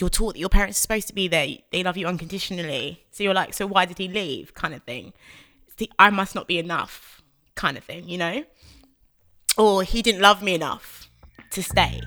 you're taught that your parents are supposed to be there. They love you unconditionally. So you're like, so why did he leave? Kind of thing. The I must not be enough kind of thing, you know? Or he didn't love me enough to stay.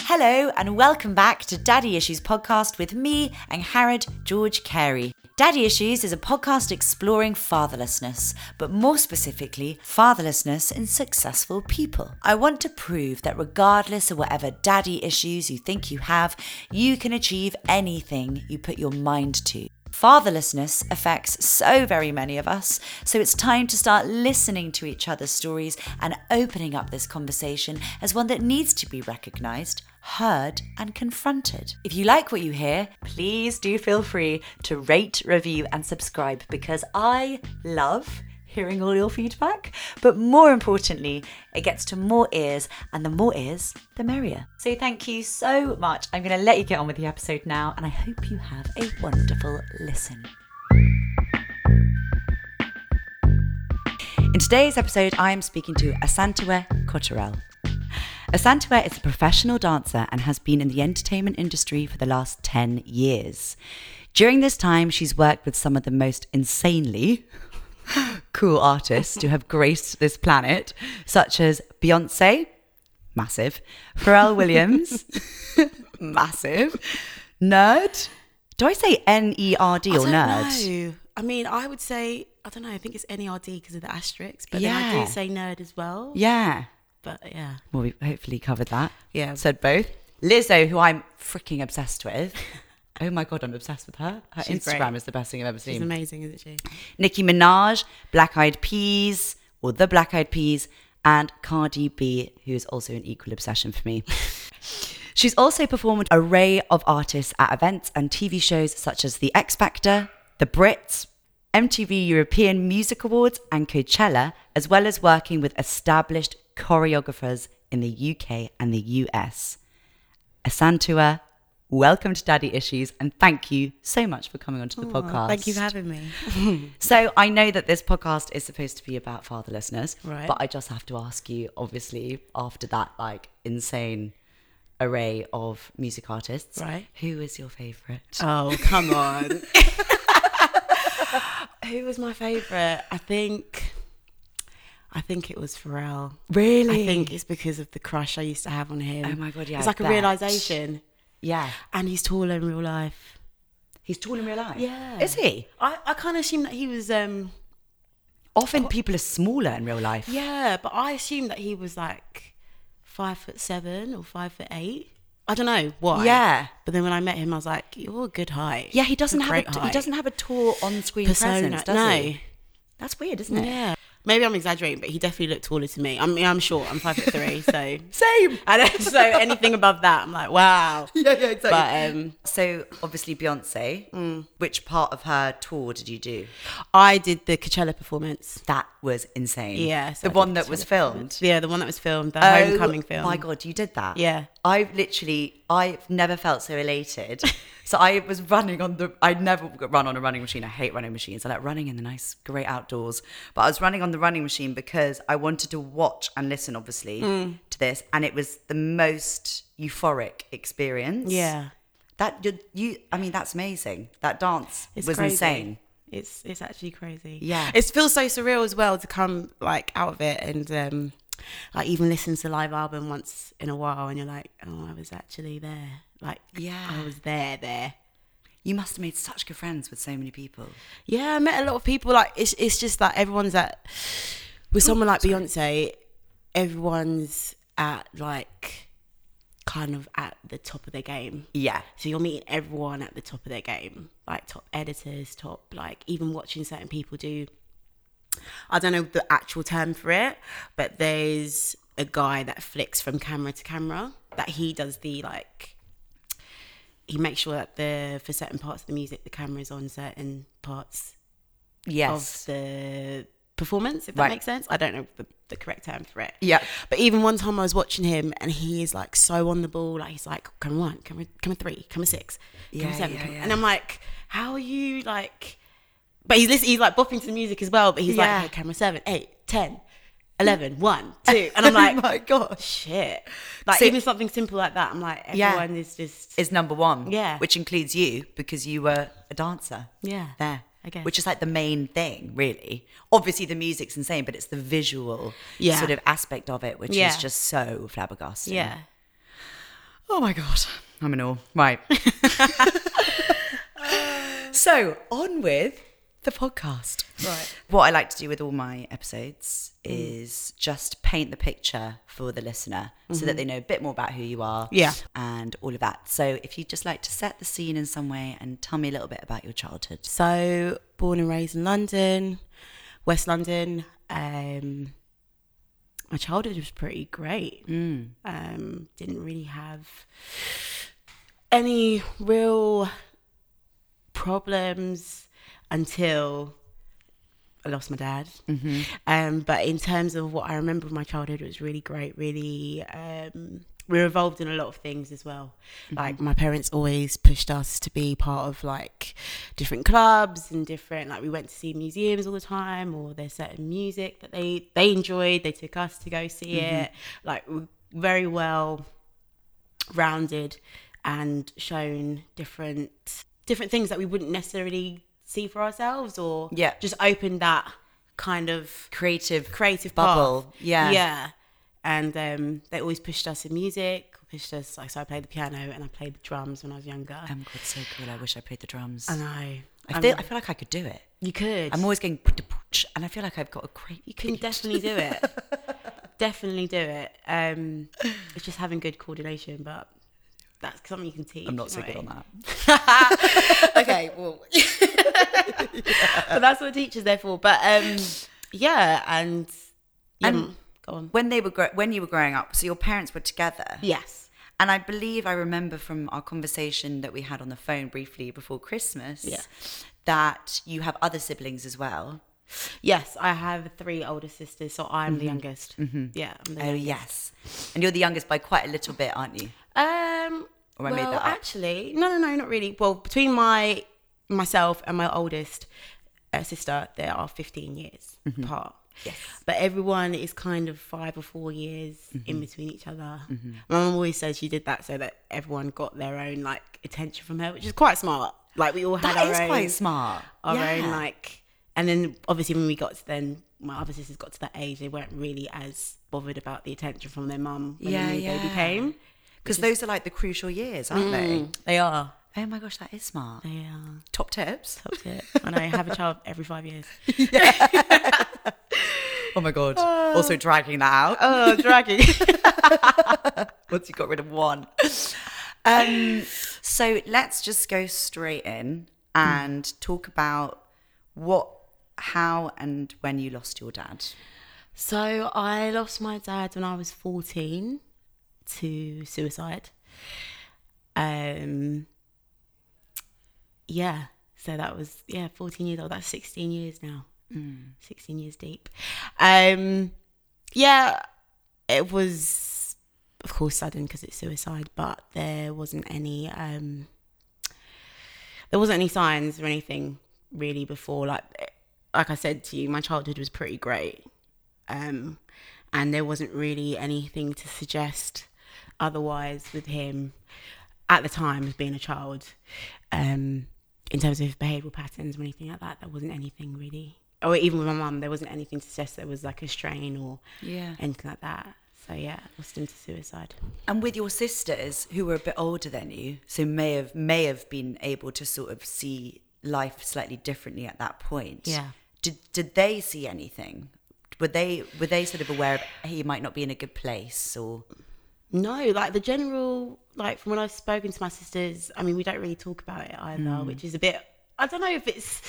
Hello, and welcome back to Daddy Issues podcast with me and Harrod George Carey. Daddy Issues is a podcast exploring fatherlessness, but more specifically, fatherlessness in successful people. I want to prove that regardless of whatever daddy issues you think you have, you can achieve anything you put your mind to. Fatherlessness affects so very many of us, so it's time to start listening to each other's stories and opening up this conversation as one that needs to be recognised, heard, and confronted. If you like what you hear, please do feel free to rate, review, and subscribe because I love hearing all your feedback. But more importantly, it gets to more ears, and the more ears, the merrier. So thank you so much. I'm going to let you get on with the episode now, and I hope you have a wonderful listen. In today's episode, I am speaking to Asantewaa Cotterill. Asantewaa is a professional dancer and has been in the entertainment industry for the last 10 years. During this time, she's worked with some of the most insanely cool artists who have graced this planet, such as Beyonce, massive, Pharrell Williams, massive, Nerd. Do I say N E R D or Nerd? know. I mean, I would say, I don't know, I think it's NERD because of the asterisks, but then Yeah. I do say nerd as well. Yeah. But yeah. Well, we hopefully covered that. Yeah. Said both. Lizzo, who I'm freaking obsessed with. Oh my God, I'm obsessed with her. Her She's Instagram great. is the best thing I've ever seen. She's amazing, isn't she? Nicki Minaj, Black Eyed Peas, or The Black Eyed Peas, and Cardi B, who is also an equal obsession for me. She's also performed an array of artists at events and TV shows such as The X Factor, The Brits, MTV European Music Awards, and Coachella, as well as working with established choreographers in the UK and the US. Asantewaa, welcome to Daddy Issues, and thank you so much for coming onto the Aw, podcast. Thank you for having me. So I know that this podcast is supposed to be about fatherlessness, Right. but I just have to ask you, obviously, after that like insane array of music artists, Right. Who is your favorite? Oh, come on. Who was my favourite? I think I think it was Pharrell. really? I think it's because of the crush I used to have on him. Oh my God, yeah, It's like a realization. yeah, And he's taller in real life. he's tall in real life. Yeah. is he? I, I kind of assumed that he was um Often people are smaller in real life. yeah, but I assumed that he was like five foot seven or five foot eight. I don't know why. Yeah. But then when I met him, I was like, "You're a good height." Yeah, he doesn't You're have a, he doesn't have a tall on-screen Persona, presence, does no. he? That's weird, isn't it? Yeah. Maybe I'm exaggerating, but he definitely looked taller to me. I mean, I'm short. I'm five foot three, so Same. I don't, so anything above that, I'm like, wow. Yeah, yeah, exactly. But um, So obviously Beyonce. Which part of her tour did you do? I did the Coachella performance. That was insane. Yeah, so the I one that was filmed. Yeah, the one that was filmed, the Oh, homecoming film. My God, you did that. Yeah. I've literally, I've never felt so elated. so I was running on the, I never run on a running machine. I hate running machines. I like running in the nice, great outdoors. But I was running on the running machine because I wanted to watch and listen, obviously, Mm. to this. And it was the most euphoric experience. Yeah, That, you, you I mean, that's amazing. That dance it's was crazy. insane. It's it's actually crazy. Yeah. it feels so surreal as well to come like out of it and um, like even listen to the live album once in a while, and you're like, oh, I was actually there. Like, Yeah. I was there, there. You must have made such good friends with so many people. Yeah, I met a lot of people. Like it's it's just that everyone's at with someone like Beyonce, everyone's at like kind of at the top of their game. Yeah. So you're meeting everyone at the top of their game, like top editors, top like even watching certain people do. I don't know the actual term for it, but there's a guy that flicks from camera to camera. That he does the like. He makes sure that the for certain parts of the music the camera is on certain parts Yes. of the performance, if that Right. makes sense. I don't know the, the correct term for it. Yeah. But even one time I was watching him and he is like so on the ball. Like he's like, camera one, come, camera three, camera six, camera Yeah, seven. yeah, camera-" yeah. And I'm like, how are you like, but he's listening, he's like bopping to the music as well. But he's Yeah. like, camera seven, eight, 10, 11, 1, 2. And I'm like, oh my gosh. shit. Like So- even something simple like that, I'm like, Yeah. everyone is just, Is number one. Yeah. Which includes you because you were a dancer. yeah. There. Guess. Which is like the main thing, really. Obviously, the music's insane, but it's the visual Yeah. sort of aspect of it, which Yeah. is just so flabbergasting. Yeah. Oh my god, I'm in awe. Right. so on with the podcast. Right. What I like to do with all my episodes is just paint the picture for the listener so that they know a bit more about who you are. Yeah. And all of that. So if you'd just like to set the scene in some way and tell me a little bit about your childhood. So born and raised in London, West London. Um, my childhood was pretty great. Um, didn't really have any real problems until I lost my dad. Um, but in terms of what I remember of my childhood, it was really great. Really, um, we were involved in a lot of things as well. Like my parents always pushed us to be part of like different clubs and different. Like we went to see museums all the time, or there's certain music that they they enjoyed. They took us to go see it. Like very well rounded and shown different different things that we wouldn't necessarily see for ourselves or Yeah. just open that kind of Creative creative bubble. path. Yeah. yeah and um, they always pushed us in music pushed us like so i played the piano and i played the drums when i was younger Oh my god, so cool. I wish I played the drums. i know I feel, I feel like I could do it. you could I'm always going, and I feel like I've got a great. you can definitely do it definitely do it um it's just having good coordination but that's something you can teach I'm not so good on that. okay, well, but that's what teacher's there for. But um, yeah, and yeah, And- go on. When they were gro- when you were growing up, so your parents were together. Yes, And I believe I remember from our conversation that we had on the phone briefly before Christmas Yeah. that you have other siblings as well. yes, I have three older sisters, so I'm the youngest. Yeah, I'm the Oh youngest. yes, and you're the youngest by quite a little bit, aren't you? Um, Or I well, made that up. actually, no, no, no, not really. Well, between my myself and my oldest uh, sister, there are 15 years apart. Yes. But everyone is kind of five or four years Mm-hmm. in between each other. My mum always says she did that so that everyone got their own like attention from her, which is quite smart. Like we all had That our is own, quite smart. our yeah. own like, and then obviously when we got to then my other sisters got to that age, they weren't really as bothered about the attention from their mum when Yeah, the new baby came. because those are like the crucial years, aren't they? They are. Oh my gosh, that is smart. Are. Top tips. Top tip. And I have a child every five years. Yeah. Oh my god. also dragging that out. Oh, dragging. once you got rid of one. Um, so let's just go straight in and talk about what, how, and when you lost your dad. so I lost my dad when I was 14 to suicide. Um, yeah. So that was, yeah, 14 years old. That's 16 years now. 16 years deep. Um, yeah, it was, of course, sudden because it's suicide, but there wasn't any, um, there wasn't any signs or anything really before. Like, like I said to you, my childhood was pretty great, um, and there wasn't really anything to suggest otherwise with him at the time as being a child. Um, in terms of behavioural patterns or anything like that, there wasn't anything really. Or even with my mum, there wasn't anything to suggest there was like a strain or Yeah. anything like that. So yeah, lost him to suicide. And with your sisters, who were a bit older than you, so may have may have been able to sort of see life slightly differently at that point. Yeah. Did did they see anything? Were they were they sort of aware of he might not be in a good place or No, like the general, like from when I've spoken to my sisters, I mean, we don't really talk about it either, which is a bit, I don't know if it's,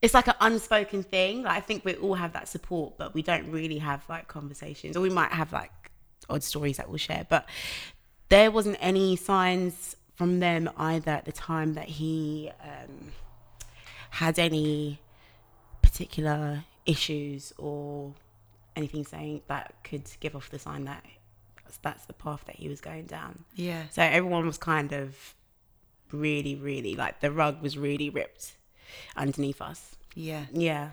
it's like an unspoken thing. Like I think we all have that support, but we don't really have like conversations, or we might have like odd stories that we'll share. But there wasn't any signs from them either at the time that he um, had any particular issues or anything saying that could give off the sign that that's, that's the path that he was going down. Yeah. So everyone was kind of really, really like the rug was really ripped underneath us. Yeah. Yeah.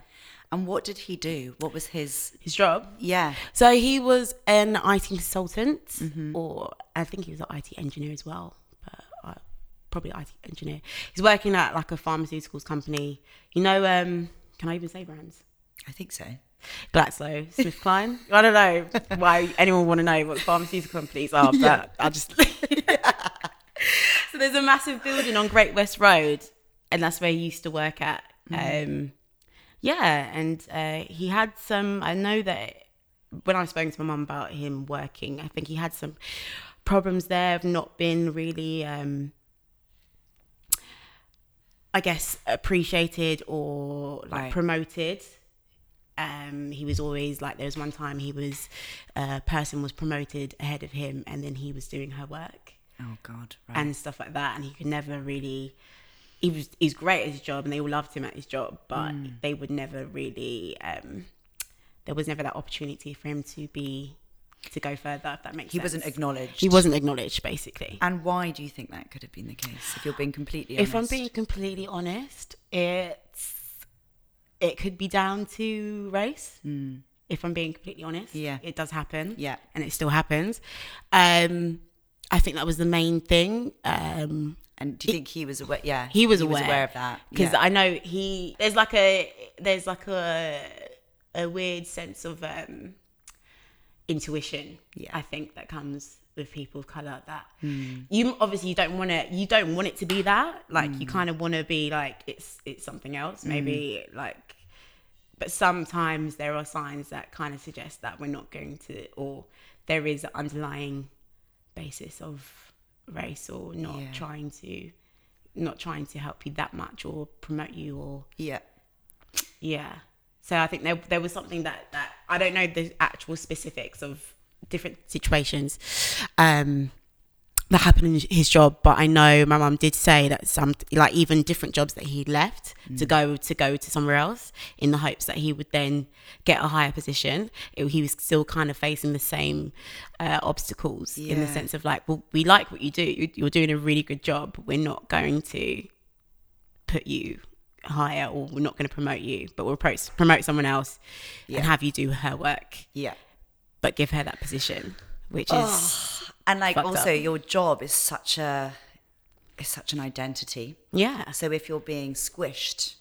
And what did he do? What was his? His job. Yeah. So he was an IT consultant, Mm-hmm. or I think he was an IT engineer as well, but uh, probably IT engineer. He's working at like a pharmaceuticals company. You know, um, can I even say brands? I think so. GlaxoSmithKline. I don't know why anyone want to know what pharmaceutical companies are, but I just. so there's a massive building on Great West Road, and that's where he used to work at. Um, yeah, and uh, he had some. I know that when I was speaking to my mum about him working, I think he had some problems there of not being really. Um, I guess appreciated or like Right. promoted. Um, he was always like there was one time he was a person was promoted ahead of him and then he was doing her work Oh God. Right. and stuff like that and he could never really he was he's great at his job and they all loved him at his job but Mm. they would never really um there was never that opportunity for him to be to go further if that makes sense. he sense wasn't acknowledged. he wasn't acknowledged basically And why do you think that could have been the case? If you're being completely honest? if i'm being completely honest it's it could be down to race if i'm being completely honest. Yeah. it does happen Yeah. and it still happens um i think that was the main thing um And do you think he was aware? Yeah, he was aware, aware of that because Yeah. I know he there's like a there's like a a weird sense of um intuition. Yeah. I think that comes with people of color that Hmm. you obviously you don't want to you don't want it to be that like Hmm. you kind of want to be like it's it's something else maybe like but sometimes there are signs that kind of suggest that we're not going to or there is an underlying basis of race or not Yeah. trying to not trying to help you that much or promote you or yeah, yeah so i think there, there was something that that i don't know the actual specifics of different situations um that happened in his job. But i know my mum did say that some like even different jobs that he left to go to go to somewhere else in the hopes that he would then get a higher position. It, he was still kind of facing the same uh, obstacles in the sense of like well we like what you do. You- you're doing a really good job. We're not going to put you higher or we're not going to promote you but we'll promote, promote someone else Yeah. and have you do her work. Yeah. But give her that position which is And like also, up. your job is such a is such an identity. yeah So if you're being squished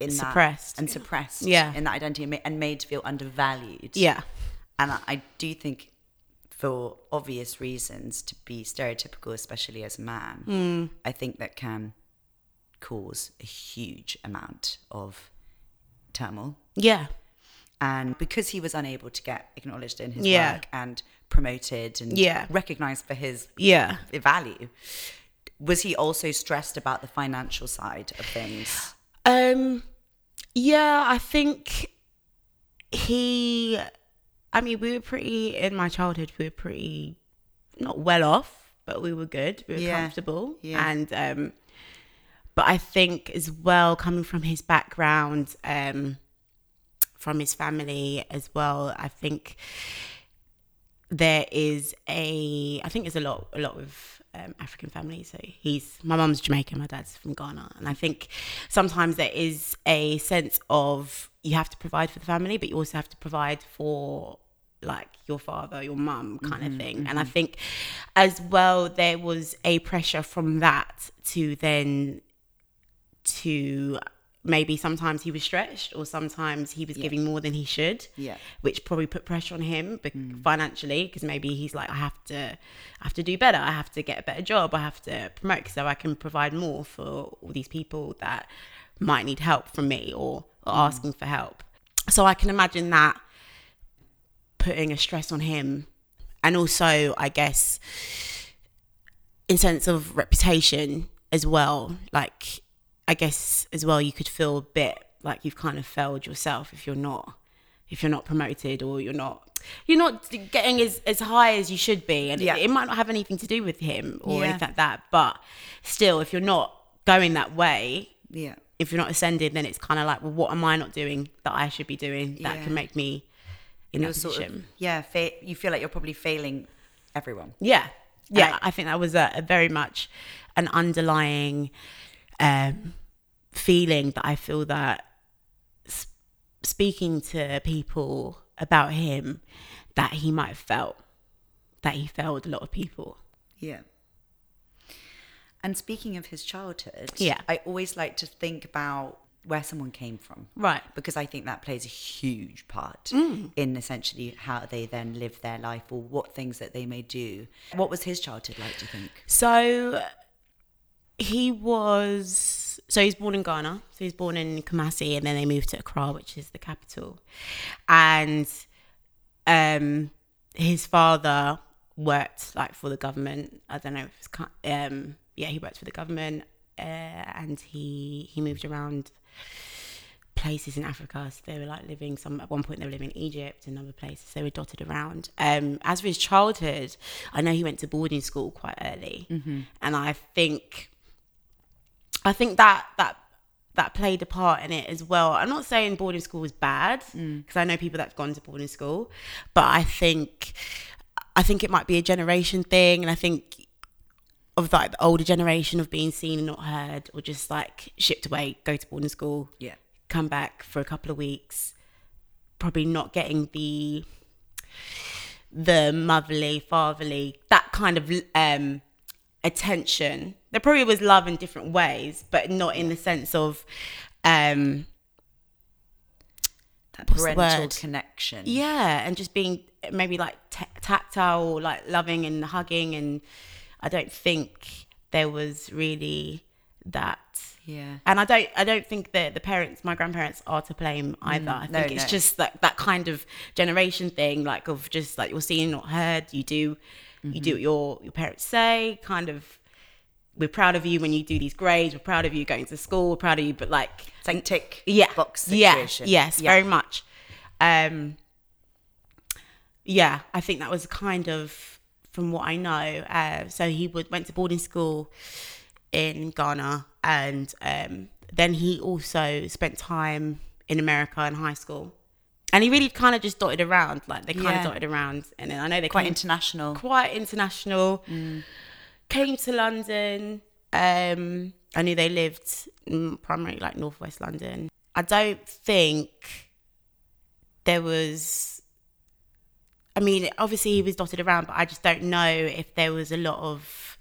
in that- Suppressed. and suppressed, Yeah. in that identity and made to feel undervalued, yeah And I, do think, for obvious reasons, to be stereotypical, especially as a man, Hmm. I think that can cause a huge amount of turmoil. yeah And because he was unable to get acknowledged in his Yeah. work and promoted and Yeah. recognized for his yeah value, was he also stressed about the financial side of things? um yeah i think he i mean we were pretty in my childhood we were pretty not well off but we were good we were Yeah. comfortable Yeah. and um but i think as well coming from his background um from his family as well. I think there is a i think there's a lot a lot with um, african families. So he's my mum's jamaican my dad's from ghana. And i think sometimes there is a sense of you have to provide for the family but you also have to provide for like your father your mum kind of thing. And i think as well there was a pressure from that to then to maybe sometimes he was stretched or sometimes he was giving more than he should Yeah. which probably put pressure on him bec- mm. financially because maybe he's like i have to i have to do better. I have to get a better job. I have to promote so i can provide more for all these people that might need help from me or, or mm. asking for help. So i can imagine that putting a stress on him and also i guess in sense of reputation as well like i guess as well you could feel a bit like you've kind of failed yourself if you're not if you're not promoted or you're not you're not getting as, as high as you should be and Yeah. it, it might not have anything to do with him or Yeah. anything like that but still if you're not going that way Yeah. if you're not ascending then it's kind of like well what am i not doing that i should be doing that Yeah. can make me in You're that sort position of, yeah, fa- you feel like you're probably failing everyone. yeah yeah I- i think that was a, a very much an underlying um feeling that i feel that s- speaking to people about him that he might have felt that he failed a lot of people. Yeah. And speaking of his childhood, Yeah. I always like to think about where someone came from. Right. Because I think that plays a huge part Mm. in essentially how they then live their life or what things that they may do. What was his childhood like, do you think? So he was so he's born in Ghana. So he's born in Kumasi and then they moved to Accra, which is the capital. And um his father worked like for the government. I don't know if it's um yeah, he worked for the government uh, and he he moved around places in Africa. So they were like living some at one point they were living in Egypt and other places. They were dotted around. Um, as for his childhood, I know he went to boarding school quite early, and I think I think that that that played a part in it as well. I'm not saying boarding school was bad because I know people that've gone to boarding school, but I think I think it might be a generation thing, and I think of like the older generation of being seen and not heard, or just like shipped away, go to boarding school, Yeah. come back for a couple of weeks, probably not getting the the motherly, fatherly, that kind of um attention. There probably was love in different ways, but not in the sense of um That parental connection. yeah, and just being maybe like ta tactile, or like loving and hugging, and I don't think there was really that. Yeah. And I don't, I don't think that the parents, my grandparents, are to blame either. I Mm, no, think it's no. just that that kind of generation thing, like of just like you're seen, not heard. You do, you do what your your parents say. Kind of, we're proud of you when you do these grades. We're proud of you going to school. We're proud of you, but like It's like tick yeah box yeah situation. yes Yeah. very much um yeah i think that was kind of from what i know uh so he would went to boarding school in ghana and um then he also spent time in america in high school and he really kind of just dotted around like they kind Yeah. of dotted around and then i know they're Quite international. quite international. Came to London. Um, I knew they lived primarily like northwest London. I don't think there was. I mean, obviously he was dotted around, but I just don't know if there was a lot of.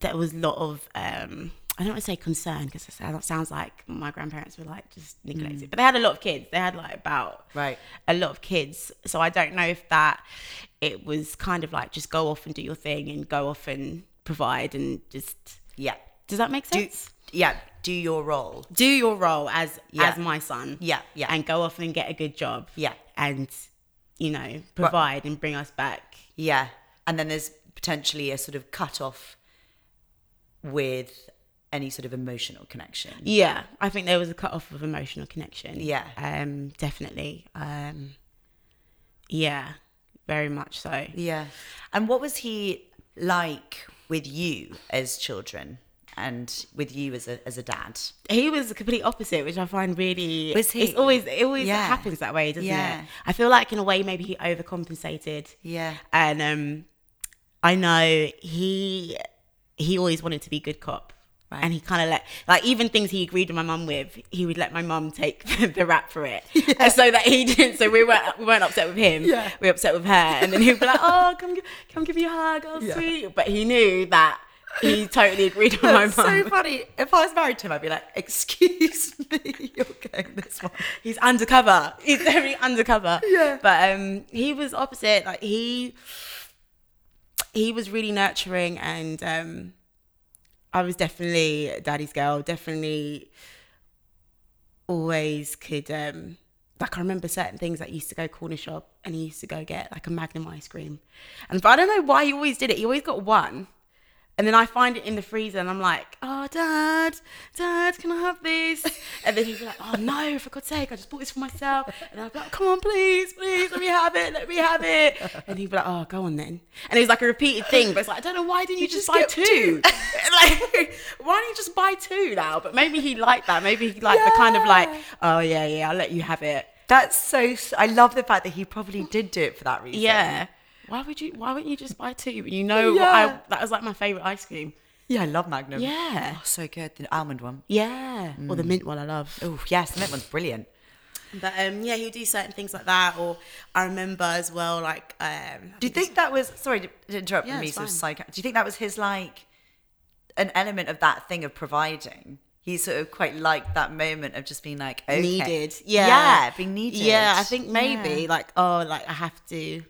There was a lot of. Um, I don't want to say concern because that sounds like my grandparents were like just mm. neglected, but they had a lot of kids. They had like about Right. a lot of kids. So I don't know if that it was kind of like just go off and do your thing and go off and provide and just Yeah. does that make Do, sense? yeah. Do your role. Do, your role as Yeah. as my son. Yeah, yeah. And go off and get a good job. Yeah. And you know, provide and bring us back. Yeah. And then there's potentially a sort of cut off with any sort of emotional connection. Yeah, I think there was a cut off of emotional connection. Yeah. Um definitely. Um yeah, very much so. Yeah. And what was he like with you as children and with you as a as a dad? he was the complete opposite, which I find really. Was he? It's always it always Yeah. happens that way, doesn't Yeah. it? I feel like in a way maybe he overcompensated, Yeah. and um, I know he he always wanted to be good cop. Right. And he kind of let, like, even things he agreed with my mum with, he would let my mum take the, the rap for it, and so that he didn't. So we weren't we weren't upset with him. Yeah. we were upset with her, and then he'd be like, "Oh, come, come, give me a hug, oh, Yeah. sweet." But he knew that he totally agreed with my mum. so funny. If I was married to him, I'd be like, "Excuse me, you're going this one." He's undercover. He's very undercover. Yeah. But um he was opposite. Like he he was really nurturing and um I was definitely daddy's girl, definitely always could um like I remember certain things that used to go corner shop and he used to go get like a magnum ice cream. And but I don't know why he always did it. He always got one. And then I find it in the freezer and I'm like, oh, dad, dad, can I have this? And then he'd be like, oh, no, for God's sake, I just bought this for myself. And I'd be like, come on, please, please, let me have it, let me have it. And he'd be like, oh, go on then. And it was like a repeated thing, but it's like, I don't know, why didn't you, just, just buy two? two. like, why don't you just buy two now? But maybe he liked that. Maybe he liked the kind of like, oh, yeah, yeah, I'll let you have it. That's so. I love the fact that he probably did do it for that reason. Yeah. Why would you? Why wouldn't you just buy two? You know, Yeah. I, that was like my favorite ice cream. Yeah, I love Magnum. Yeah. Oh, so good. The almond one. Yeah. Or Mm. the mint one I love. Oh, yes, the mint one's brilliant. But um, yeah, he'll do certain things like that. Or I remember as well, like, um, Do you think that was sorry to to interrupt Yeah, me? it's Sort of fine. do you think that was his like an element of that thing of providing? He sort of quite liked that moment of just being like okay. needed? Yeah. yeah, being needed. Yeah, I think maybe Yeah. like, oh, like I have to.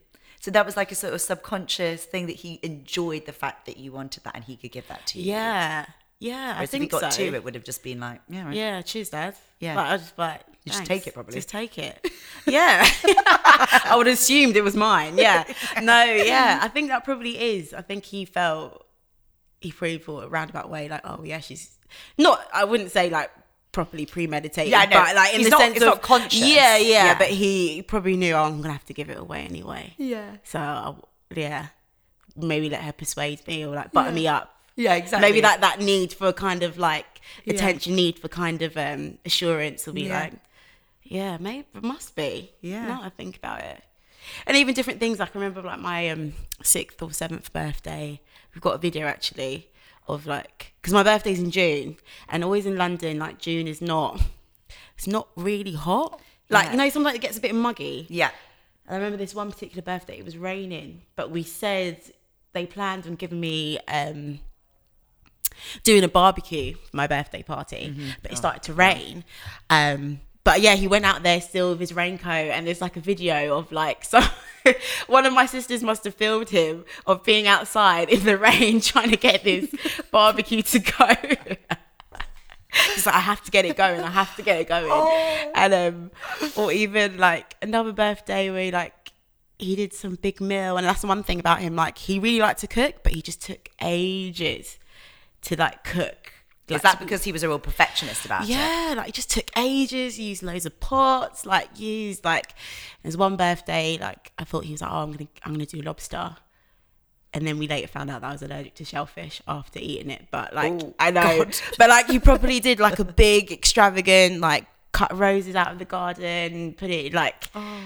So that was like a sort of subconscious thing that he enjoyed the fact that you wanted that and he could give that to you. Yeah. Yeah, I think if he got so. two, it would have just been like, yeah, right. Yeah, cheers, Dad. Yeah. Like, I just like You just take it, probably. Just take it. Yeah. I would have assumed it was mine. Yeah. No. Yeah. I think that probably is. I think he felt he probably thought a roundabout way like, oh yeah, she's not. I wouldn't say like properly premeditated. Yeah, know. But like in the not- sense of conscious. Yeah, yeah, Yeah. But he probably knew oh, I'm gonna have to give it away anyway. Yeah. So yeah, maybe let her persuade me or like butter me up. Yeah, exactly. Maybe that that need for a kind of like attention, need for kind of um assurance will be Yeah. like, yeah, maybe it must be. Yeah. Now I think about it, and even different things. Like I remember like my um sixth or seventh birthday. We've got a video actually of like because my birthday's in June, and always in London like June is not. It's not really hot. Like Yeah. you know, sometimes it gets a bit muggy. Yeah. And I remember this one particular birthday, it was raining, but we said they planned on giving me um doing a barbecue for my birthday party, but it started to rain. Um but yeah, he went out there still with his raincoat, and there's like a video of like so. one of my sisters must have filmed him of being outside in the rain trying to get this barbecue to go. He's like, I have to get it going. I have to get it going. Oh. And um, or even like another birthday where he, like he did some big meal, and that's the one thing about him. Like he really liked to cook, but he just took ages to like cook. Is that because he was a real perfectionist about it? yeah, like he just took ages. Used loads of pots. Like used like there's one birthday. Like I thought he was like, oh, I'm gonna I'm gonna do lobster, and then we later found out that I was allergic to shellfish after eating it. But like Oh, I know, God. but like you probably did like a big extravagant like cut roses out of the garden, put it like. Oh.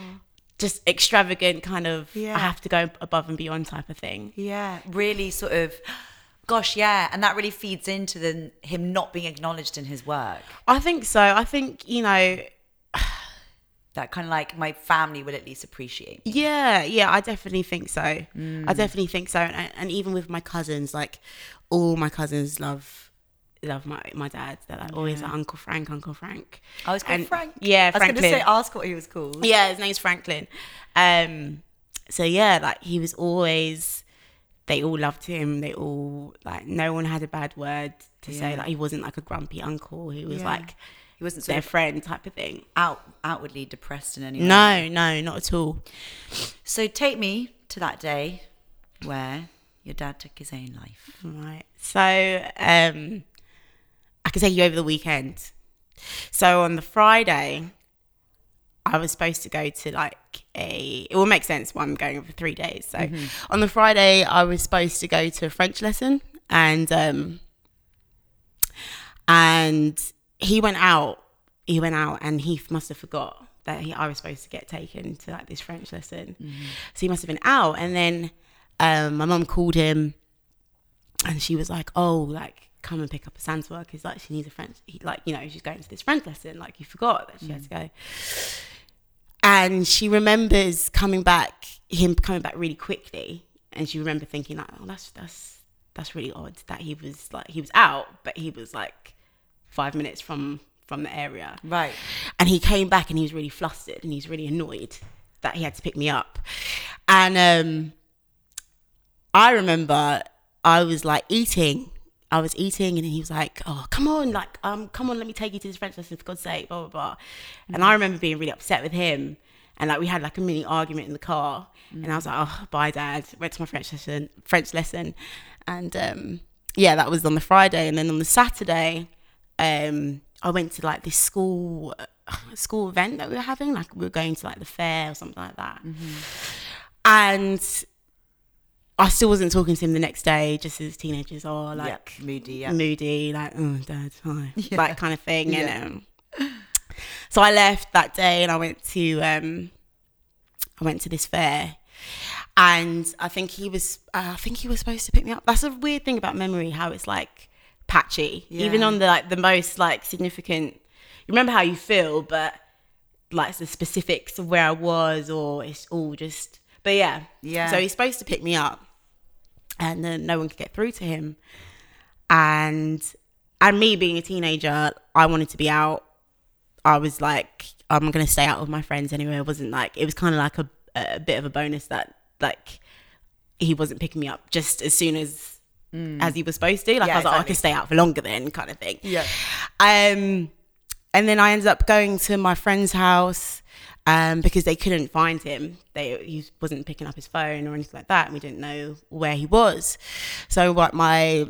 Just extravagant kind of Oh. Yeah. I have to go above and beyond type of thing. Yeah, really sort of. Gosh, yeah, and that really feeds into the him not being acknowledged in his work. I think so. I think, you know, That kind of like my family will at least appreciate. me. Yeah, yeah, I definitely think so. Mm. I definitely think so, and, and even with my cousins, like all my cousins love love my my dad. They're like always like Uncle Frank, Uncle Frank. I was called And- Frank. Yeah, I was going to say, ask what he was called. yeah, his name's Franklin. Um, so yeah, like he was always. They all loved him. They all like no one had a bad word to say. Yeah. Like he wasn't like a grumpy uncle. He was Yeah. like He wasn't their friend type of thing. out outwardly depressed in any way. No, no, not at all. So take me to that day where your dad took his own life. Right. So um I can take you over the weekend. So on the Friday, I was supposed to go to like a it will make sense why I'm going for three days. So on the Friday I was supposed to go to a French lesson and um and he went out he went out and he must have forgot that he, I was supposed to get taken to like this French lesson. So he must have been out and then um my mum called him and she was like, "Oh, like come and pick up Asantewaa. It's like she needs a French, he, like you know, she's going to this French lesson. Like you forgot that she had to go." And she remembers coming back, him coming back really quickly, and she remember thinking like, "Oh, that's that's that's really odd that he was like he was out, but he was like five minutes from from the area." Right. And he came back and he was really flustered and he's really annoyed that he had to pick me up. And um, I remember I was like eating. I was eating and he was like, Oh, come on, like, um, come on, let me take you to this French lesson for God's sake, blah, blah, blah. And I remember being really upset with him. And like we had like a mini argument in the car. And I was like, Oh, bye dad. Went to my French lesson French lesson. And um, yeah, that was on the Friday. And then on the Saturday, um, I went to like this school school event that we were having. Like we were going to like the fair or something like that. And I still wasn't talking to him the next day, just as teenagers are like yeah. Moody. Yeah. moody, like oh dad, hi, that kind of thing. And um, so I left that day and I went to um, I went to this fair, and I think he was. Uh, I think he was supposed to pick me up. That's a weird thing about memory, how it's like patchy, even on the like the most like significant. You remember how you feel, but like the specifics of where I was, or it's all just. But yeah, Yeah. So he's supposed to pick me up, and then no one could get through to him, and and me being a teenager, I wanted to be out. I was like, I'm gonna stay out with my friends anyway. It wasn't like it was kind of like a a bit of a bonus that like he wasn't picking me up just as soon as as he was supposed to. Like Yeah, I was like, oh, I exactly. can stay out for longer then, kind of thing. Yeah. Um, and then I ended up going to my friend's house um, because they couldn't find him. They he wasn't picking up his phone or anything like that, and we didn't know where he was. So what my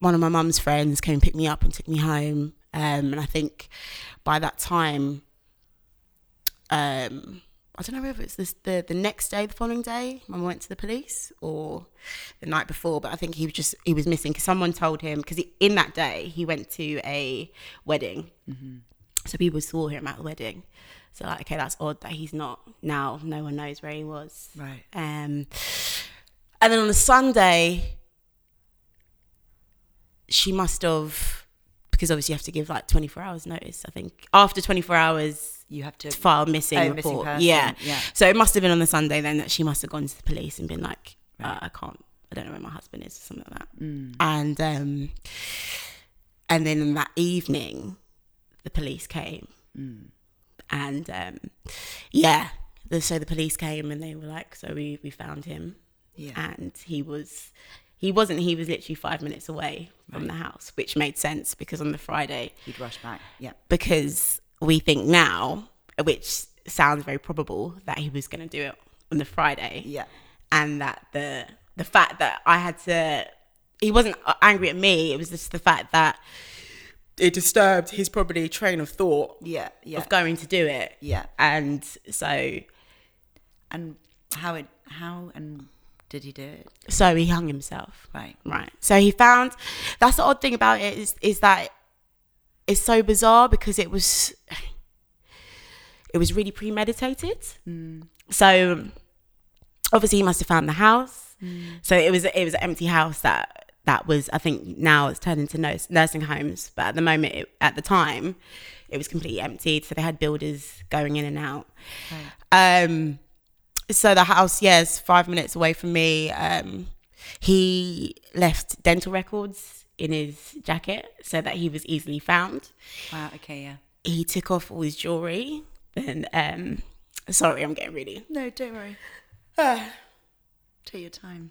one of my mum's friends came and picked me up and took me home. Um, and I think by that time, um, I don't know whether it's this, the the next day, the following day, mum went to the police or the night before. But I think he was just he was missing because someone told him because in that day he went to a wedding, so people saw him at the wedding. So like, okay, that's odd that he's not now. No one knows where he was. Right. Um, and then on a Sunday, she must have because obviously you have to give like 24 hours notice. I think after 24 hours, You have to. file missing Oh, report. person, yeah. yeah. So it must have been on the Sunday then that she must have gone to the police and been like, uh, I can't, I don't know where my husband is or something like that. Mm. And um, and then that evening, the police came, Mm. And um, yeah, the, so the police came and they were like, so we we found him, Yeah. and he was. He wasn't. He was literally five minutes away from the house, which made sense because on the Friday, he'd rush back. Yeah. because we think now, which sounds very probable, that he was going to do it on the Friday, Yeah. and that the the fact that I had to, he wasn't angry at me. It was just the fact that it disturbed his probably train of thought Yeah. Yeah. of going to do it. Yeah. and so And how it? How and did he do it? so he hung himself. Right. Right. So he found that's the odd thing about it is is that it's so bizarre because it was it was really premeditated. Hmm. So obviously he must have found the house. Hmm. So it was it was an empty house that that was I think now it's turned into nurs- nursing homes, but at the moment it, at the time it was completely emptied. So they had builders going in and out. Um so the house, yes, five minutes away from me. Um, he left dental records in his jacket so that he was easily found. Wow. Okay. Yeah. He took off all his jewelry. Then, um, sorry, I'm getting really. No, don't worry. Take your time.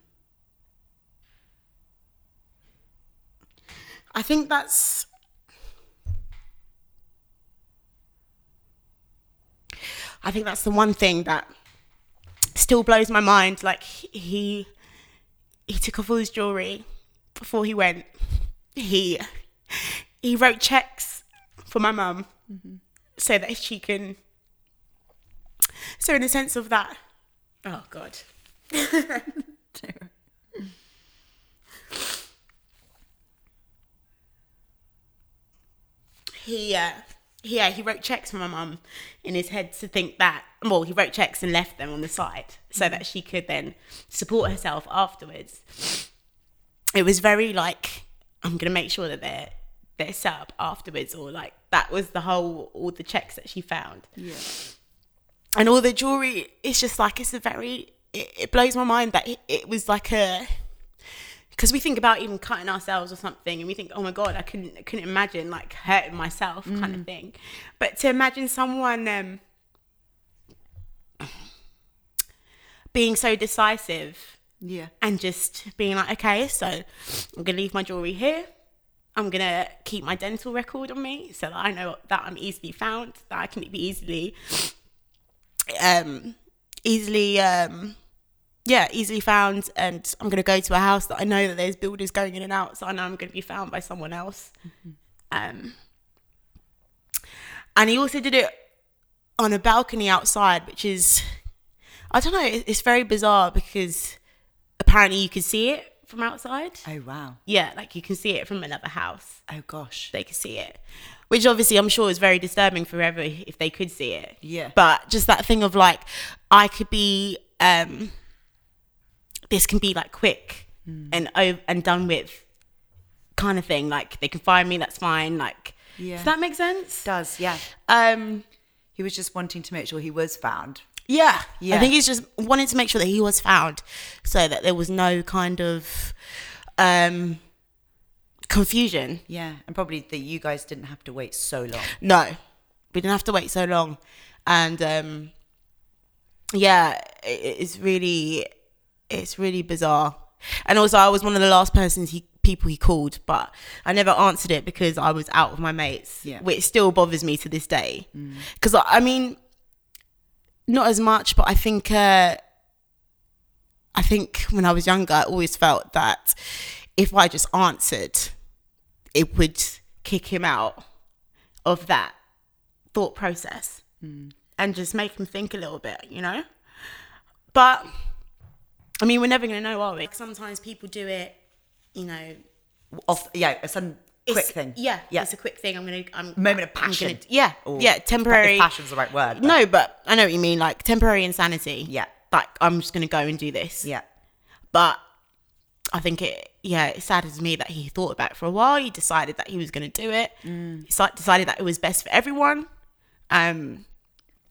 I think that's. I think that's the one thing that still blows my mind. Like he, he took off all his jewelry before he went. He, he wrote checks for my mum mm-hmm. so that she can. So in the sense of that, oh God, he uh, yeah he wrote checks for my mum in his head to think that well he wrote checks and left them on the side so that she could then support herself afterwards it was very like i'm gonna make sure that they're they're set up afterwards or like that was the whole all the checks that she found Yeah. and all the jewelry it's just like it's a very it, it blows my mind that it, it was like a because we think about even cutting ourselves or something and we think oh my god i couldn't I couldn't imagine like hurting myself kind of thing. But to imagine someone um being so decisive Yeah. and just being like okay so i'm gonna leave my jewelry here. I'm gonna keep my dental record on me so that i know that i'm easily found that i can be easily um easily um yeah easily found and i'm gonna go to a house that i know that there's builders going in and out so i know i'm gonna be found by someone else um and he also did it on a balcony outside which is i don't know it's very bizarre because apparently you can see it from outside Oh wow. yeah like you can see it from another house Oh gosh. they could see it which obviously i'm sure is very disturbing for whoever if they could see it Yeah. but just that thing of like i could be um this can be like quick and over and done with kind of thing. Like they can find me, that's fine. Like Yeah. does that make sense? Does yeah. Um He was just wanting to make sure he was found. yeah. Yeah. I think he's just wanted to make sure that he was found so that there was no kind of um confusion. Yeah, and probably that you guys didn't have to wait so long. No, we didn't have to wait so long, and um, yeah, it, it's really, it's really bizarre. And also, I was one of the last persons he people he called, but I never answered it because I was out with my mates, Yeah. which still bothers me to this day. Because I mean, not as much, but I think. Uh, I think when I was younger, I always felt that if I just answered, it would kick him out of that thought process and just make him think a little bit, you know? But I mean, we're never going to know, are we? Sometimes people do it, you know. Off, yeah, a sudden quick it's- thing. Yeah, yeah. it's a quick thing. I'm going to. I'm Moment of I'm passion. gonna- yeah, Or- yeah, temporary. If passion's the right word. but- No, but I know what you mean. Like temporary insanity. Yeah. Like I'm just going to go and do this. Yeah. But I think it, yeah, it saddens me that he thought about it for a while. He decided that he was going to do it. Mm. He decided that it was best for everyone. Um,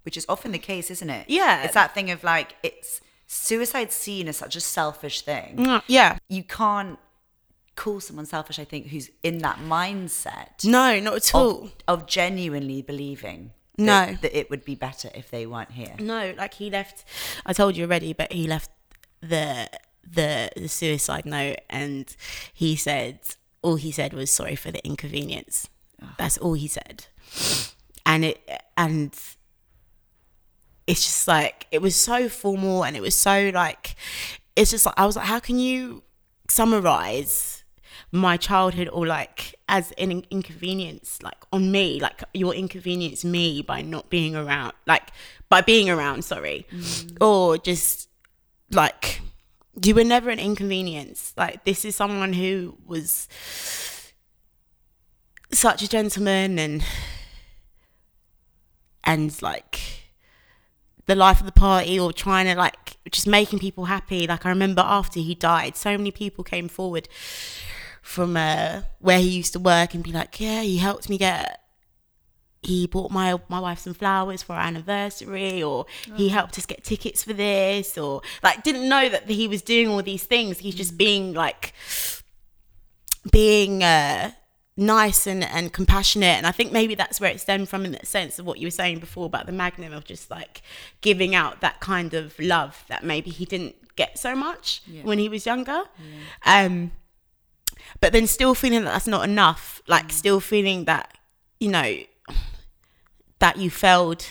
Which is often the case, isn't it? Yeah. It's that thing of like it's suicide seen as such a selfish thing. mm, yeah. You can't call someone selfish, I think, who's in that mindset No, not at all. of, of genuinely believing No. that, that it would be better if they weren't here. No, like he left. I told you already, but he left the the the suicide note, and he said all he said was sorry for the inconvenience. That's all he said, and it and it's just like it was so formal, and it was so like it's just like I was like, how can you summarize my childhood or like as an inconvenience like on me? Like your inconvenience me by not being around like by being around sorry. Mm. Or just like you were never an inconvenience. Like this is someone who was such a gentleman and and like the life of the party or trying to like just making people happy. Like I remember after he died, so many people came forward from uh, where he used to work and be like, "Yeah, he helped me get." He bought my my wife some flowers for our anniversary, or he helped us get tickets for this, or like didn't know that he was doing all these things. He's just being like being uh, nice and, and compassionate. And I think maybe that's where it stemmed from in that sense of what you were saying before about the Magnum of just like giving out that kind of love that maybe he didn't get so much when he was younger. Um, but then still feeling that that's not enough, like still feeling that, you know, that you failed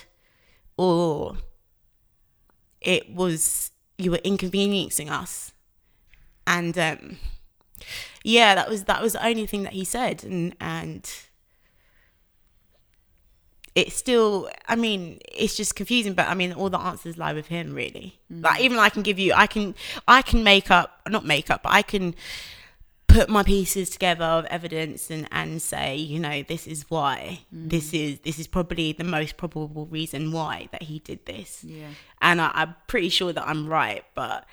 or it was, you were inconveniencing us. And, um, yeah, that was that was the only thing that he said, and and it's still. I mean, it's just confusing, but I mean, all the answers lie with him, really. Mm. Like even I can give you, I can, I can make up, not make up, but I can put my pieces together of evidence and and say, you know, this is why, mm. this is this is probably the most probable reason why that he did this. Yeah. and I, I'm pretty sure that I'm right, but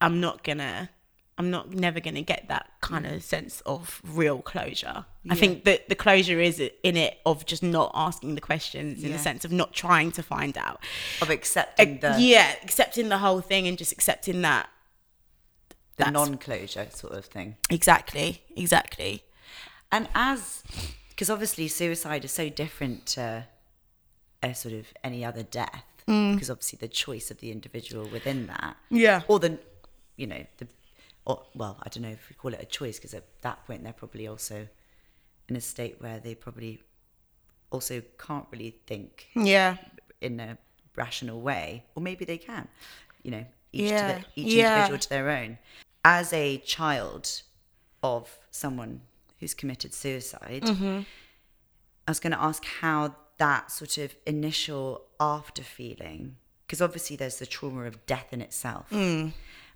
I'm not gonna I'm not never gonna get that kind of mm. sense of real closure. I think that the closure is in it of just not asking the questions in Yeah. the sense of not trying to find out. Of accepting the, yeah, accepting the whole thing and just accepting that the non closure sort of thing. exactly, exactly. And as, because obviously suicide is so different to a sort of any other death, mm. because obviously the choice of the individual within that, Yeah. or the, you know, the, or well, I don't know if we call it a choice, because at that point they're probably also in a state where they probably also can't really think Yeah. in a rational way, or maybe they can. You know, each Yeah, to the, each yeah. individual to their own. As a child of someone who's committed suicide, Mm-hmm. I was going to ask how that sort of initial after feeling, because obviously there's the trauma of death in itself, Mm.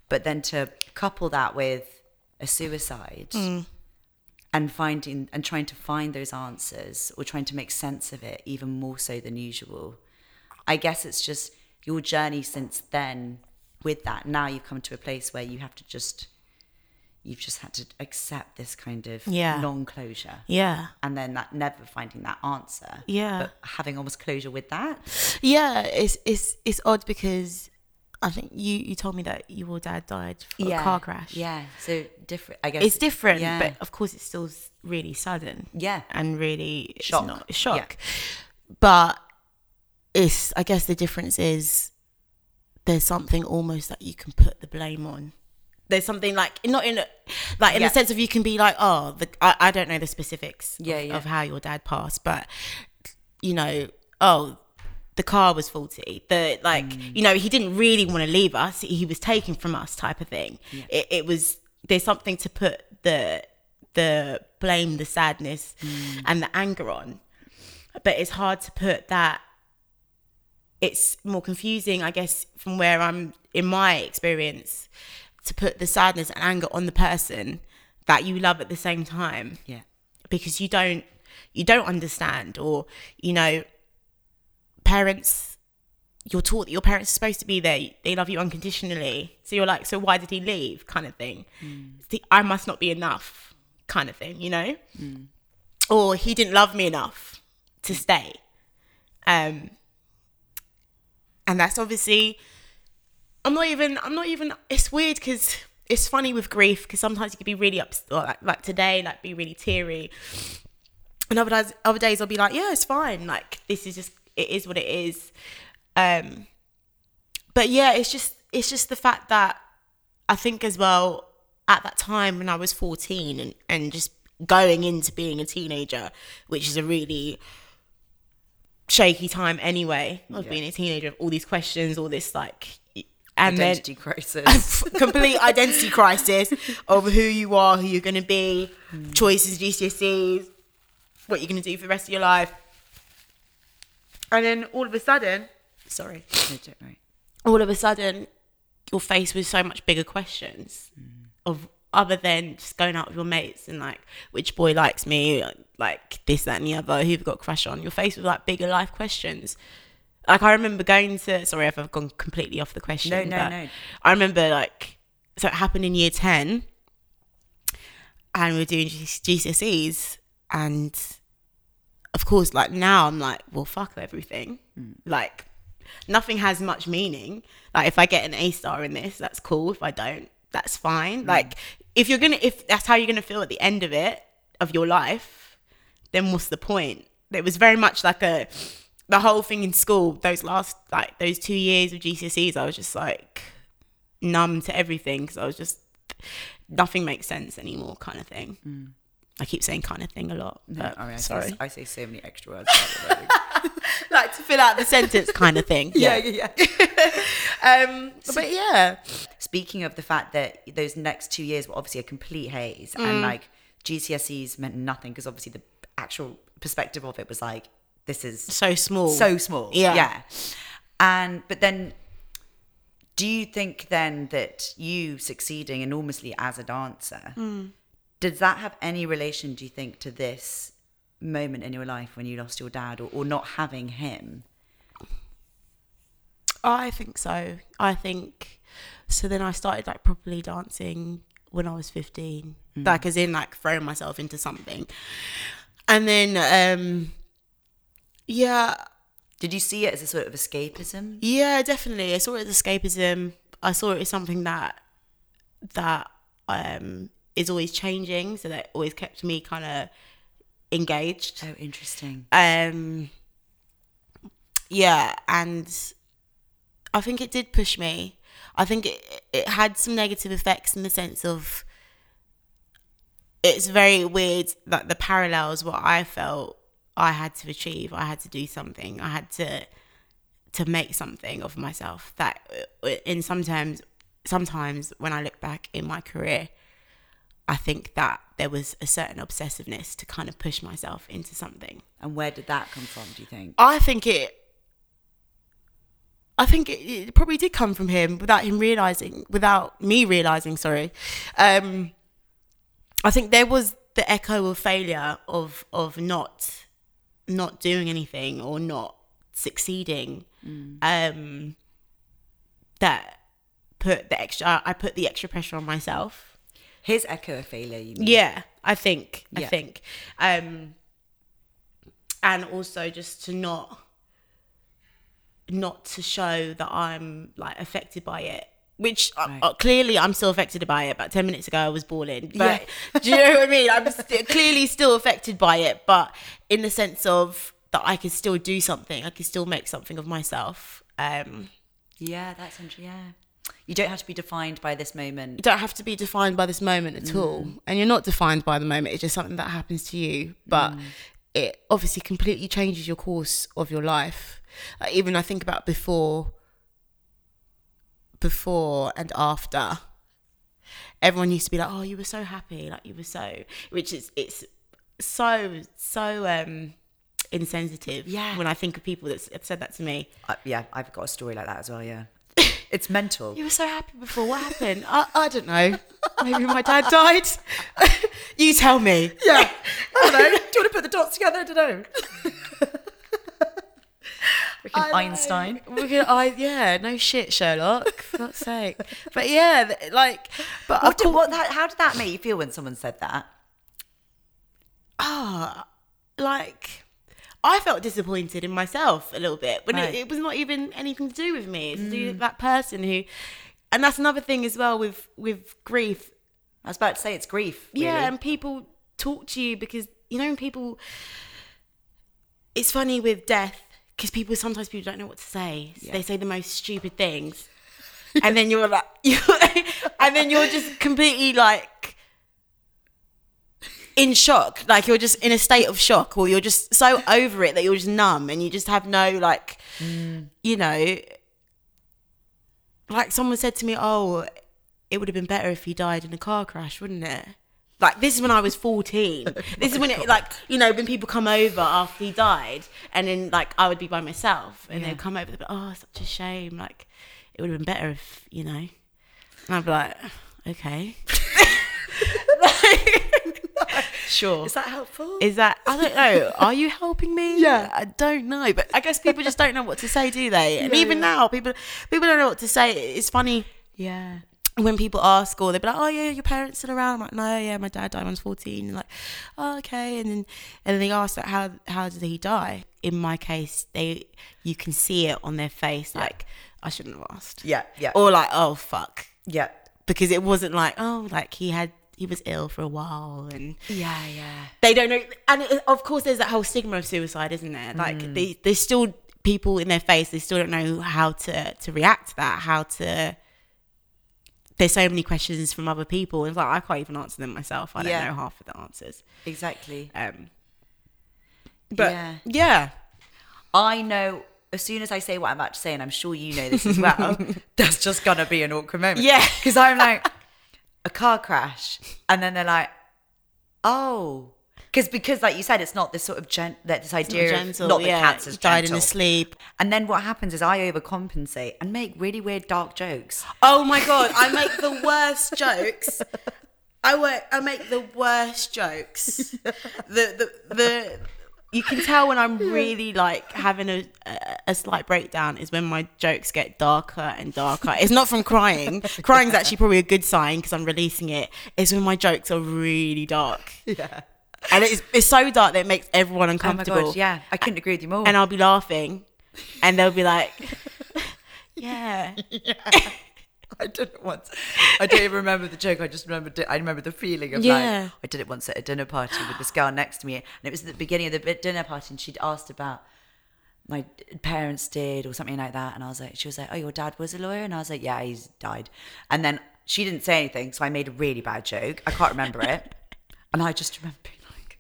But then to couple that with a suicide Mm. and finding and trying to find those answers or trying to make sense of it even more so than usual. I guess it's just your journey since then with that now you've come to a place where you have to just you've just had to accept this kind of Yeah. non-closure Yeah. and then that never finding that answer Yeah. but having almost closure with that Yeah, it's it's it's odd because I think you you told me that your dad died from a car crash. yeah so different i guess It's different, yeah but of course it's still really sudden. Yeah. And really it's Shock. not- shock. But it's I guess the difference is there's something almost that you can put the blame on. There's something like not in a, like in Yeah. the sense of you can be like, oh, the, I, I don't know the specifics Yeah, of, yeah. of how your dad passed, but you know, oh, the car was faulty. The like, Mm. you know, he didn't really want to leave us. He was taken from us, type of thing. It, it was there's something to put the the blame, the sadness, Mm. and the anger on, but it's hard to put that. It's more confusing, I guess, from where I'm in my experience, to put the sadness and anger on the person that you love at the same time yeah because you don't you don't understand or you know parents you're taught that your parents are supposed to be there they love you unconditionally. So you're like so why did he leave? Kind of thing. Mm. See, i must not be enough kind of thing you know? Mm. Or he didn't love me enough to mm. stay. Um and that's obviously i'm not even i'm not even it's weird because it's funny with grief because sometimes you can be really upset like, like today like be really teary. And other days other days i'll be like yeah it's fine. Like this is just it is what it is. Um but yeah it's just it's just the fact that i think as well at that time when i was 14 and and just going into being a teenager which is a really shaky time anyway of being a teenager of all these questions all this like and then identity crisis. Complete identity crisis of who you are, who you're going to be, choices, GCSEs, what you're going to do for the rest of your life. And then all of a sudden, sorry, No, don't worry. all of a sudden, you're faced with so much bigger questions mm. of other than just going out with your mates and like which boy likes me, like this, that, and the other, who you've got a crush on. You're faced with like bigger life questions. Like I remember going to sorry if I've gone completely off the question. No, no, but no. I remember like so it happened in year ten, and we were doing GCSEs, and of course, like now I'm like, well, fuck everything. Mm. Like nothing has much meaning. Like if I get an A star in this, that's cool. If I don't, that's fine. Mm. Like if you're gonna, if that's how you're gonna feel at the end of it of your life, then what's the point? It was very much like a the whole thing in school. Those last like those two years of GCSEs, I was just like numb to everything because I was just nothing makes sense anymore, kind of thing. Mm. I keep saying kind of thing a lot. But I, mean, I, sorry, Say, I say so many extra words. like to fill out the sentence, kind of thing. yeah, yeah, yeah. Um, but yeah, Speaking of the fact that those next two years were obviously a complete haze, and like GCSEs meant nothing because obviously the actual perspective of it was like this is so small. so small. Yeah. Yeah. And but then do you think then that you succeeding enormously as a dancer does that have any relation do you think to this moment in your life when you lost your dad or, or not having him I think so. I think so. Then I started like properly dancing when I was fifteen, like as in like throwing myself into something, and then um, yeah, did you see it as a sort of escapism Yeah, definitely. I saw it as escapism. I saw it as something that that um is always changing, so that always kept me kind of engaged. oh interesting Um yeah, and I think it did push me. I think it it had some negative effects in the sense of it's very weird that the parallels what I felt I had to achieve. I had to do something. I had to to make something of myself. That uh, in sometimes sometimes when I look back in my career, I think that there was a certain obsessiveness to kind of push myself into something. and where did that come from do you think I think it. I think it, it probably did come from him without him realizing, without me realizing. Sorry, um, I think there was the echo of failure of of not not doing anything or not succeeding um, that put the extra I put the extra pressure on myself. Here's echo failure. You mean? Yeah, I think. I think. Um and also just to not not to show that I'm like affected by it. Which uh, Right. uh, clearly I'm still affected by it. About ten minutes ago, I was bawling. But do you know what I mean? I'm st- clearly still affected by it, but in the sense of that I can still do something. I can still make something of myself. Um, Yeah, that's interesting. Yeah. You don't have to be defined by this moment. you don't have to be defined by this moment at all and you're not defined by the moment it's just something that happens to you but it obviously completely changes your course of your life like even i think about before before and after everyone used to be like oh you were so happy like you were so which is it's so so um insensitive Yeah. when i think of people that have said that to me Uh, yeah, I've got a story like that as well. Yeah. It's mental. You were so happy before. What happened? I, I don't know. Maybe my dad died. you tell me. Yeah. I don't know. Do you want to put the dots together? I don't know. Freaking Einstein. We can, I, yeah, no shit, Sherlock. For God's sake. But yeah, like, but What did, what that, how did that make you feel when someone said that? ah, like, I felt disappointed in myself a little bit when Right. it, it was not even anything to do with me. It's to do with mm. that person who, and that's another thing as well with with grief. I was about to say it's grief. Really. Yeah, and people talk to you because you know people. It's funny with death because people sometimes people don't know what to say. So They say the most stupid things, and then you're like, you and then you're just completely like in shock. Like you're just in a state of shock, or you're just so over it that you're just numb, and you just have no like, mm. you know. Like someone said to me, "Oh, it would have been better if he died in a car crash, wouldn't it?" Like this is when I was 14. This is when it like, you know, when people come over after he died and then like I would be by myself and Yeah. they'd come over they'd be like, Oh, such a shame. Like it would have been better if, you know. And I'd be like, Okay. sure. Is that helpful? Is that I don't know. Are you helping me? Yeah. I don't know, but I guess people just don't know what to say, do they? And Yeah, even yeah. now, people people don't know what to say. It's funny yeah. when people ask or they'll be like, "Oh yeah, your parents still around?" I'm like, "No, yeah, my dad died when I was 14." And like, "Oh okay," and then and then they ask like, "How how did he die?" In my case, they you can see it on their face, like I shouldn't have asked, Yeah. Yeah. or like, "Oh fuck," yeah. because it wasn't like, "Oh, like he had he was ill for a while," and Yeah. Yeah. they don't know and it, of course there's that whole stigma of suicide isn't there like Mm. they, there's still people in their face they still don't know how to to react to that how to there's so many questions from other people it's like i can't even answer them myself i don't Yeah. know half of the answers Exactly. um but Yeah. yeah, I know as soon as I say what I'm about to say, and I'm sure you know this as well, that's just gonna be an awkward moment. Yeah. Because I'm like, a car crash. And then they're like, oh. Because because like you said, it's not this sort of gen- that this idea gentle of not that yeah cancer's died in gentle. his sleep And then what happens is I overcompensate and make really weird dark jokes. oh my god i make the worst jokes I work. I make the worst jokes. The the the. You can tell when I'm really like having a, a a slight breakdown is when my jokes get darker and darker. It's not from crying. Crying's actually probably a good sign because I'm releasing it. It's when my jokes are really dark, Yeah. and it's it's so dark that it makes everyone uncomfortable. Oh my god, yeah. I couldn't agree with you more. And I'll be laughing, and they'll be like, "Yeah, I did it once. I don't even remember the joke. I just remember. I remember the feeling of Yeah. like I did it once at a dinner party with this girl next to me, and it was at the beginning of the dinner party, and she'd asked about my parents did or something like that, and I was like, she was like, "Oh, your dad was a lawyer," and I was like, "Yeah, he's died," and then she didn't say anything, so I made a really bad joke. I can't remember it, and I just remember being like.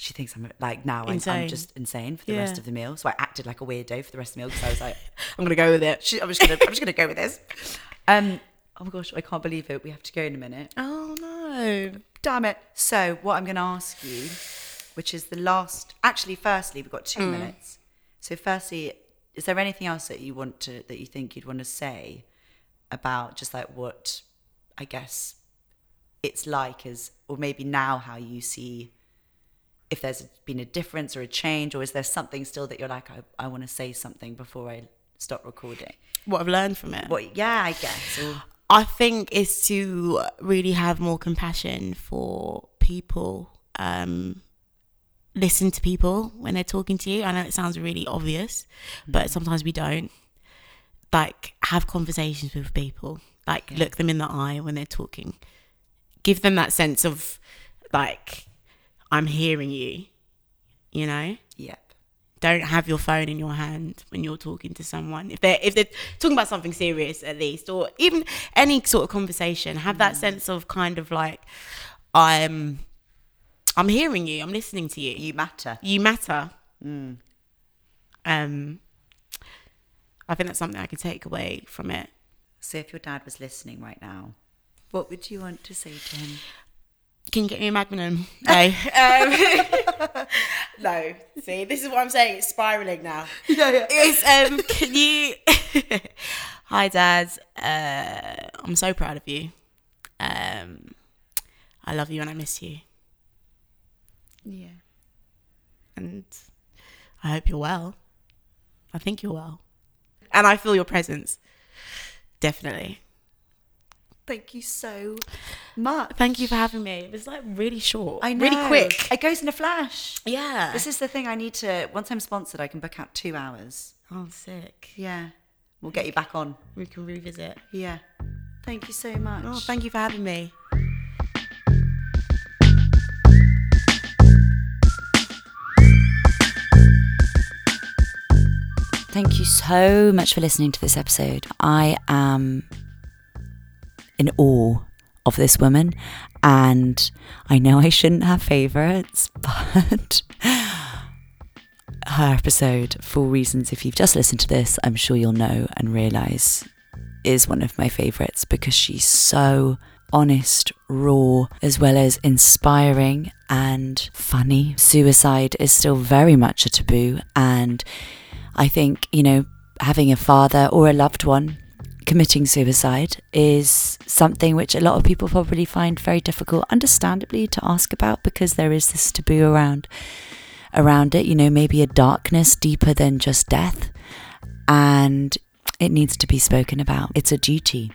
She thinks I'm like now I'm, I'm just insane for the rest of the meal. So I acted like a weirdo for the rest of the meal because I was like, I'm gonna go with it." she, I'm just gonna I'm just gonna go with this. Um oh my gosh, I can't believe it. We have to go in a minute. Oh no. Damn it. So what I'm gonna ask you, which is the last actually firstly, we've got two Mm. minutes. So firstly, is there anything else that you want to that you think you'd want to say about just like what I guess it's like as or maybe now how you see if there's been a difference or a change or is there something still that you're like I, I want to say something before I stop recording What I've learned from it. what? Yeah, I guess. Or, I think is to really have more compassion for people. Um, listen to people when they're talking to you. I know it sounds really obvious, but sometimes we don't. Like have conversations with people. Like look them in the eye when they're talking. Give them that sense of like I'm hearing you. You know? Yep. Don't have your phone in your hand when you're talking to someone. If they're if they're talking about something serious at least, or even any sort of conversation, have that sense of kind of like I'm I'm hearing you, I'm listening to you. You matter. You matter. Um I think that's something I can take away from it. So if your dad was listening right now, what would you want to say to him? Can you get me a magnum? No. um, no. See, this is what I'm saying. It's spiraling now. Yeah, yeah. It's um. Can you? Hi, Dad. Uh, I'm so proud of you. Um, I love you and I miss you, Yeah. and I hope you're well. I think you're well, and I feel your presence. Definitely. Thank you so much. Thank you for having me. It was like really short. I know. Really quick. It goes in a flash. Yeah. This is the thing I need to. Once I'm sponsored, I can book out two hours. oh, sick. Yeah. We'll get you back on. We can revisit. Yeah. Thank you so much. Oh, thank you for having me. Thank you so much for listening to this episode. I am in awe of this woman, and I know I shouldn't have favorites, but her episode, for reasons, if you've just listened to this, I'm sure you'll know and realize is one of my favorites because she's so honest, raw, as well as inspiring and funny. Suicide is still very much a taboo, and I think, you know, having a father or a loved one committing suicide is something which a lot of people probably find very difficult, understandably, to ask about because there is this taboo around around it, you know, maybe a darkness deeper than just death. And it needs to be spoken about. It's a duty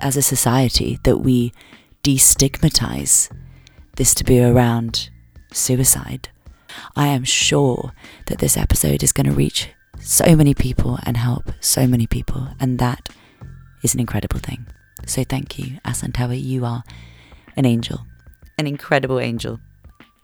as a society that we destigmatize this taboo around suicide. I am sure that this episode is going to reach so many people and help so many people, and that is an incredible thing. So thank you, Asantewaa. You are an angel, an incredible angel.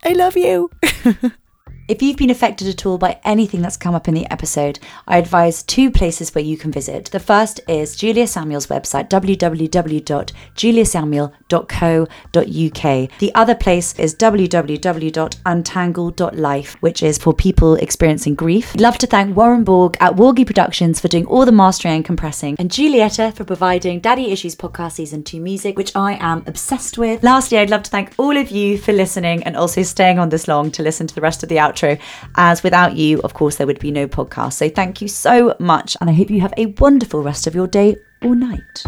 I love you. If you've been affected at all by anything that's come up in the episode, I advise two places where you can visit. The first is Julia Samuel's website, www.juliasamuel.co.uk. The other place is www.untangle.life, which is for people experiencing grief. I'd love to thank Warren Borg at Wargy Productions for doing all the mastering and compressing, and Julietta for providing Daddy Issues Podcast Season 2 music, which I am obsessed with. Lastly, I'd love to thank all of you for listening and also staying on this long to listen to the rest of the outro, as without you, of course, there would be no podcast. So thank you so much, and I hope you have a wonderful rest of your day or night.